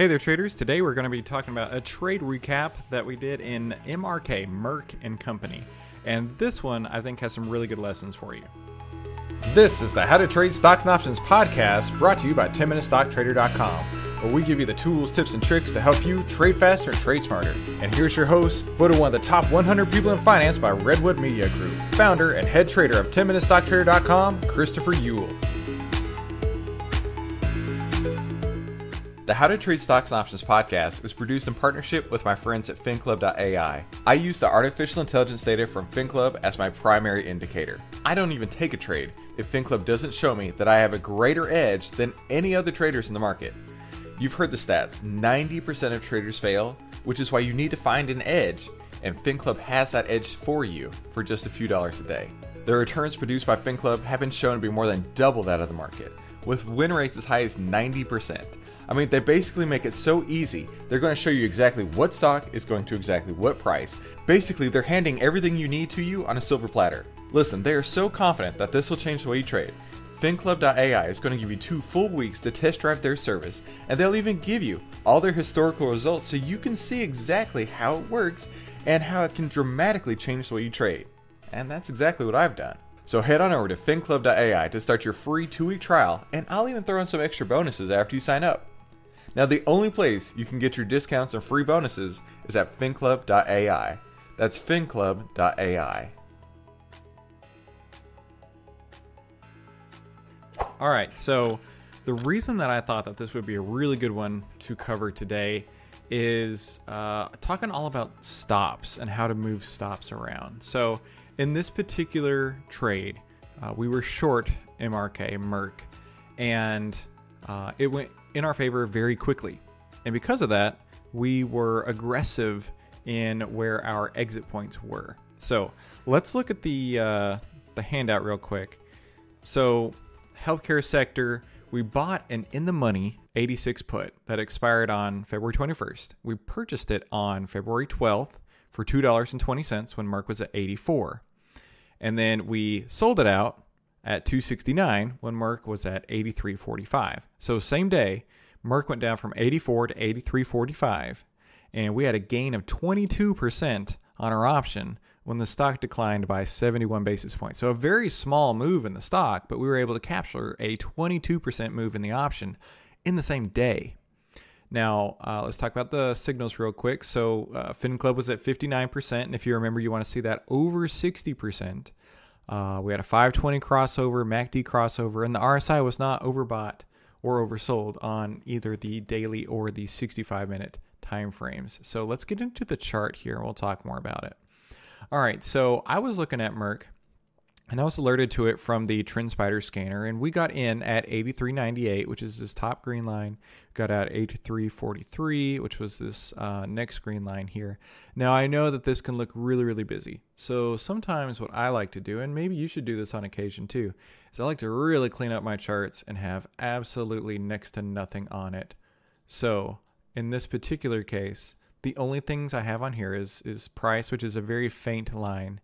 Hey there, traders. Today we're going to be talking about a trade recap that we did in MRK, Merck and Company. And this one I think has some really good lessons for you. This is the How to Trade Stocks and Options podcast brought to you by 10MinuteStockTrader.com, where we give you the tools, tips, and tricks to help you trade faster and trade smarter. And here's your host, voted one of the top 100 people in finance by Redwood Media Group, founder and head trader of 10MinuteStockTrader.com, Christopher Uhl. The How to Trade Stocks and Options podcast is produced in partnership with my friends at FinClub.ai. I use the artificial intelligence data from FinClub as my primary indicator. I don't even take a trade if FinClub doesn't show me that I have a greater edge than any other traders in the market. You've heard the stats 90% of traders fail, which is why you need to find an edge, and FinClub has that edge for you for just a few dollars a day. The returns produced by FinClub have been shown to be more than double that of the market, with win rates as high as 90%. I mean, they basically make it so easy. They're going to show you exactly what stock is going to exactly what price. Basically, they're handing everything you need to you on a silver platter. Listen, they are so confident that this will change the way you trade. FinClub.ai is going to give you two full weeks to test drive their service, and they'll even give you all their historical results so you can see exactly how it works and how it can dramatically change the way you trade. And that's exactly what I've done. So head on over to FinClub.ai to start your free two week trial, and I'll even throw in some extra bonuses after you sign up. Now, the only place you can get your discounts and free bonuses is at finclub.ai. That's finclub.ai. All right, so the reason that I thought that this would be a really good one to cover today is uh, talking all about stops and how to move stops around. So, in this particular trade, uh, we were short MRK, Merck, and uh, it went in our favor very quickly. And because of that, we were aggressive in where our exit points were. So let's look at the uh, the handout real quick. So healthcare sector, we bought an in the money 86 put that expired on February 21st. We purchased it on February 12th for $2.20 when Merck was at 84. And then we sold it out at 269 when Merck was at 83.45. So same day, Merck went down from 84 to 83.45 and we had a gain of 22% on our option when the stock declined by 71 basis points. So a very small move in the stock, but we were able to capture a 22% move in the option in the same day. Now, uh, let's talk about the signals real quick. So, uh, FinClub was at 59%, and if you remember, you want to see that over 60%. Uh, we had a 520 crossover, MACD crossover, and the RSI was not overbought or oversold on either the daily or the 65 minute time frames. So let's get into the chart here and we'll talk more about it. All right, so I was looking at Merck and I was alerted to it from the TrendSpider scanner, and we got in at 83.98, which is this top green line. Got out 83.43, which was this uh, next green line here. Now I know that this can look really, really busy. So sometimes what I like to do, and maybe you should do this on occasion too, is I like to really clean up my charts and have absolutely next to nothing on it. So in this particular case, the only things I have on here is is price, which is a very faint line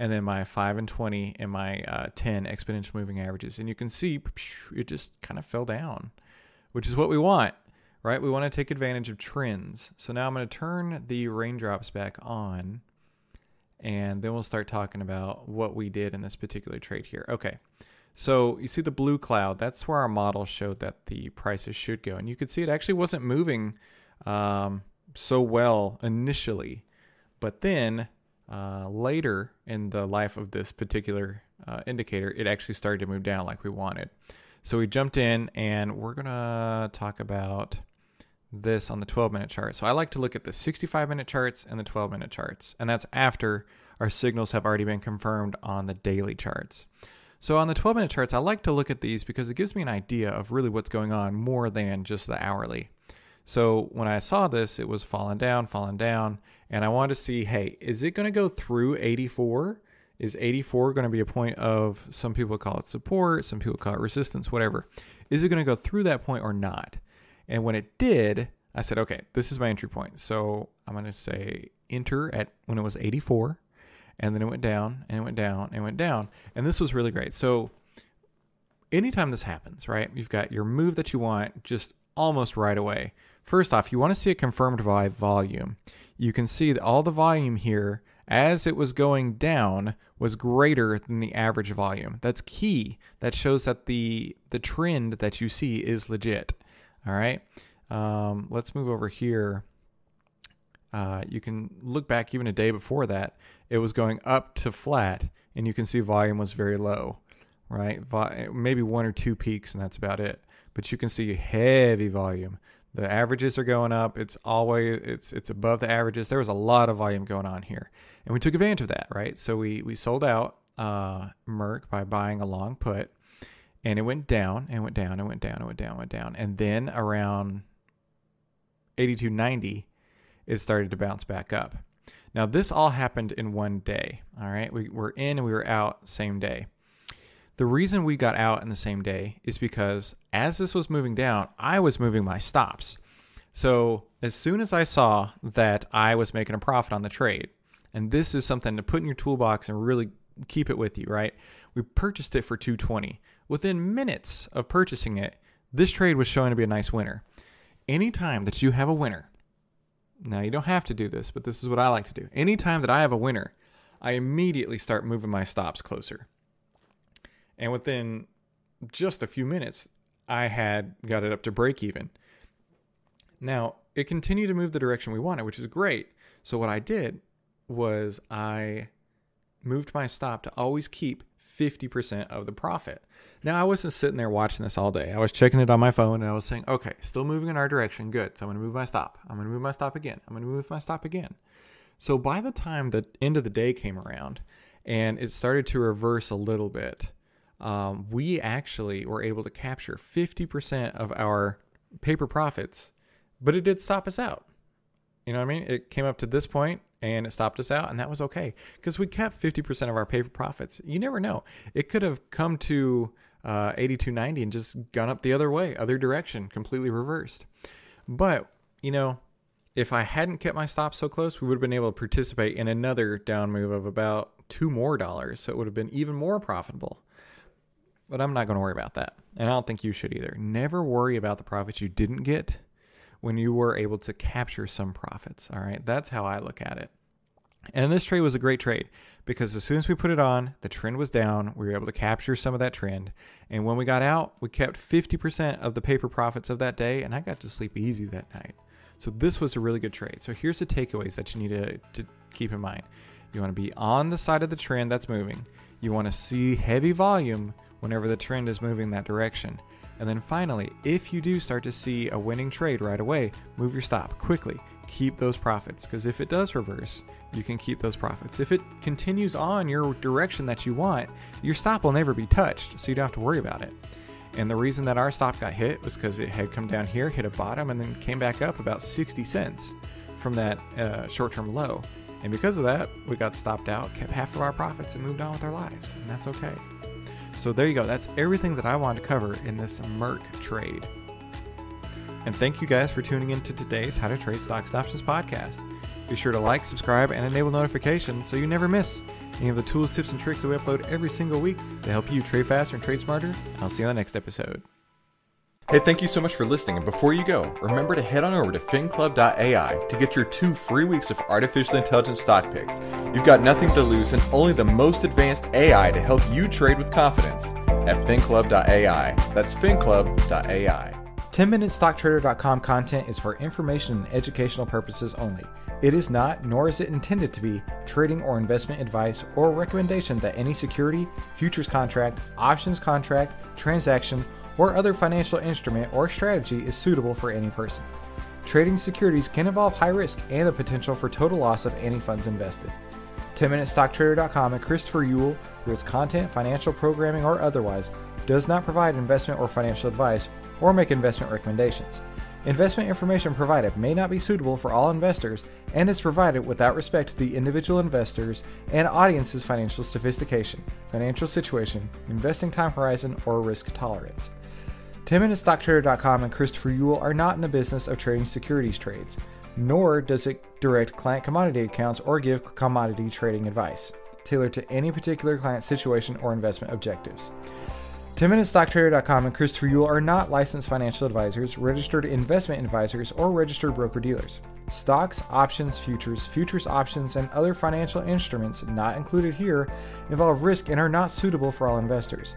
and then my 5 and 20 and my uh, 10 exponential moving averages. And you can see it just kind of fell down, which is what we want, right? We want to take advantage of trends. So now I'm going to turn the raindrops back on, and then we'll start talking about what we did in this particular trade here. Okay. So you see the blue cloud, that's where our model showed that the prices should go. And you could see it actually wasn't moving um, so well initially. But then uh, later in the life of this particular uh, indicator, it actually started to move down like we wanted. So we jumped in and we're going to talk about this on the 12 minute chart. So I like to look at the 65 minute charts and the 12 minute charts, and that's after our signals have already been confirmed on the daily charts. So on the 12 minute charts, I like to look at these because it gives me an idea of really what's going on more than just the hourly. So when I saw this, it was falling down, falling down, and I wanted to see, hey, is it going to go through 84? Is 84 going to be a point of some people call it support, some people call it resistance, whatever. Is it going to go through that point or not? And when it did, I said, okay, this is my entry point. So I'm going to say enter at when it was 84, and then it went down and it went down and went down. And this was really great. So anytime this happens, right, you've got your move that you want just almost right away. First off, you want to see it confirmed by volume. You can see that all the volume here as it was going down was greater than the average volume. That's key. That shows that the the trend that you see is legit. All right. Um, let's move over here. Uh, you can look back even a day before that. It was going up to flat, and you can see volume was very low, right? maybe one or two peaks, and that's about it. But you can see heavy volume. The averages are going up. It's always it's it's above the averages. There was a lot of volume going on here, and we took advantage of that, right? So we we sold out uh, Merck by buying a long put, and it went down and went down and went down and went down and went down, and then around 82.90, it started to bounce back up. Now this all happened in one day. All right, we were in and we were out same day. The reason we got out in the same day is because as this was moving down, I was moving my stops. So as soon as I saw that I was making a profit on the trade, and this is something to put in your toolbox and really keep it with you, right? We purchased it for 220. Within minutes of purchasing it, this trade was showing to be a nice winner. Anytime that you have a winner, now you don't have to do this, but this is what I like to do. Anytime that I have a winner, I immediately start moving my stops closer. And within just a few minutes, I had got it up to break even. Now, it continued to move the direction we wanted, which is great. So, what I did was I moved my stop to always keep 50% of the profit. Now, I wasn't sitting there watching this all day. I was checking it on my phone and I was saying, okay, still moving in our direction. Good. So, I'm going to move my stop. I'm going to move my stop again. I'm going to move my stop again. So, by the time the end of the day came around and it started to reverse a little bit, um, we actually were able to capture 50% of our paper profits, but it did stop us out. You know what I mean? It came up to this point and it stopped us out, and that was okay because we kept 50% of our paper profits. You never know. It could have come to uh, 82.90 and just gone up the other way, other direction, completely reversed. But, you know, if I hadn't kept my stop so close, we would have been able to participate in another down move of about two more dollars. So it would have been even more profitable. But I'm not going to worry about that. And I don't think you should either. Never worry about the profits you didn't get when you were able to capture some profits. All right. That's how I look at it. And this trade was a great trade because as soon as we put it on, the trend was down. We were able to capture some of that trend. And when we got out, we kept 50% of the paper profits of that day. And I got to sleep easy that night. So this was a really good trade. So here's the takeaways that you need to, to keep in mind. You want to be on the side of the trend that's moving. You want to see heavy volume whenever the trend is moving that direction. And then finally, if you do start to see a winning trade right away, move your stop quickly. Keep those profits because if it does reverse, you can keep those profits. If it continues on your direction that you want, your stop will never be touched, so you don't have to worry about it. And the reason that our stop got hit was because it had come down here, hit a bottom, and then came back up about 60 cents from that uh, short term low. And because of that, we got stopped out, kept half of our profits, and moved on with our lives. And that's okay. So there you go. That's everything that I wanted to cover in this Merck trade. And thank you guys for tuning in to today's How to Trade Stocks and Options podcast. Be sure to like, subscribe, and enable notifications so you never miss any of the tools, tips, and tricks that we upload every single week to help you trade faster and trade smarter. I'll see you on the next episode. Hey, thank you so much for listening. And before you go, remember to head on over to finclub.ai to get your two free weeks of artificial intelligence stock picks. You've got nothing to lose and only the most advanced AI to help you trade with confidence at finclub.ai. That's finclub.ai. 10MinuteStockTrader.com content is for information and educational purposes only. It is not, nor is it intended to be, trading or investment advice or recommendation that any security, futures contract, options contract, transaction, or other financial instrument or strategy is suitable for any person. Trading securities can involve high risk and the potential for total loss of any funds invested. 10MinuteStockTrader.com and Christopher Uhl, through its content, financial programming, or otherwise, does not provide investment or financial advice or make investment recommendations. Investment information provided may not be suitable for all investors and is provided without respect to the individual investors and audience's financial sophistication, financial situation, investing time horizon, or risk tolerance. 10MinuteStockTrader.com and Christopher Uhl are not in the business of trading securities trades, nor does it direct client commodity accounts or give commodity trading advice tailored to any particular client situation or investment objectives. 10MinuteStockTrader.com and Christopher Uhl are not licensed financial advisors, registered investment advisors, or registered broker dealers. Stocks, options, futures, futures options, and other financial instruments not included here involve risk and are not suitable for all investors.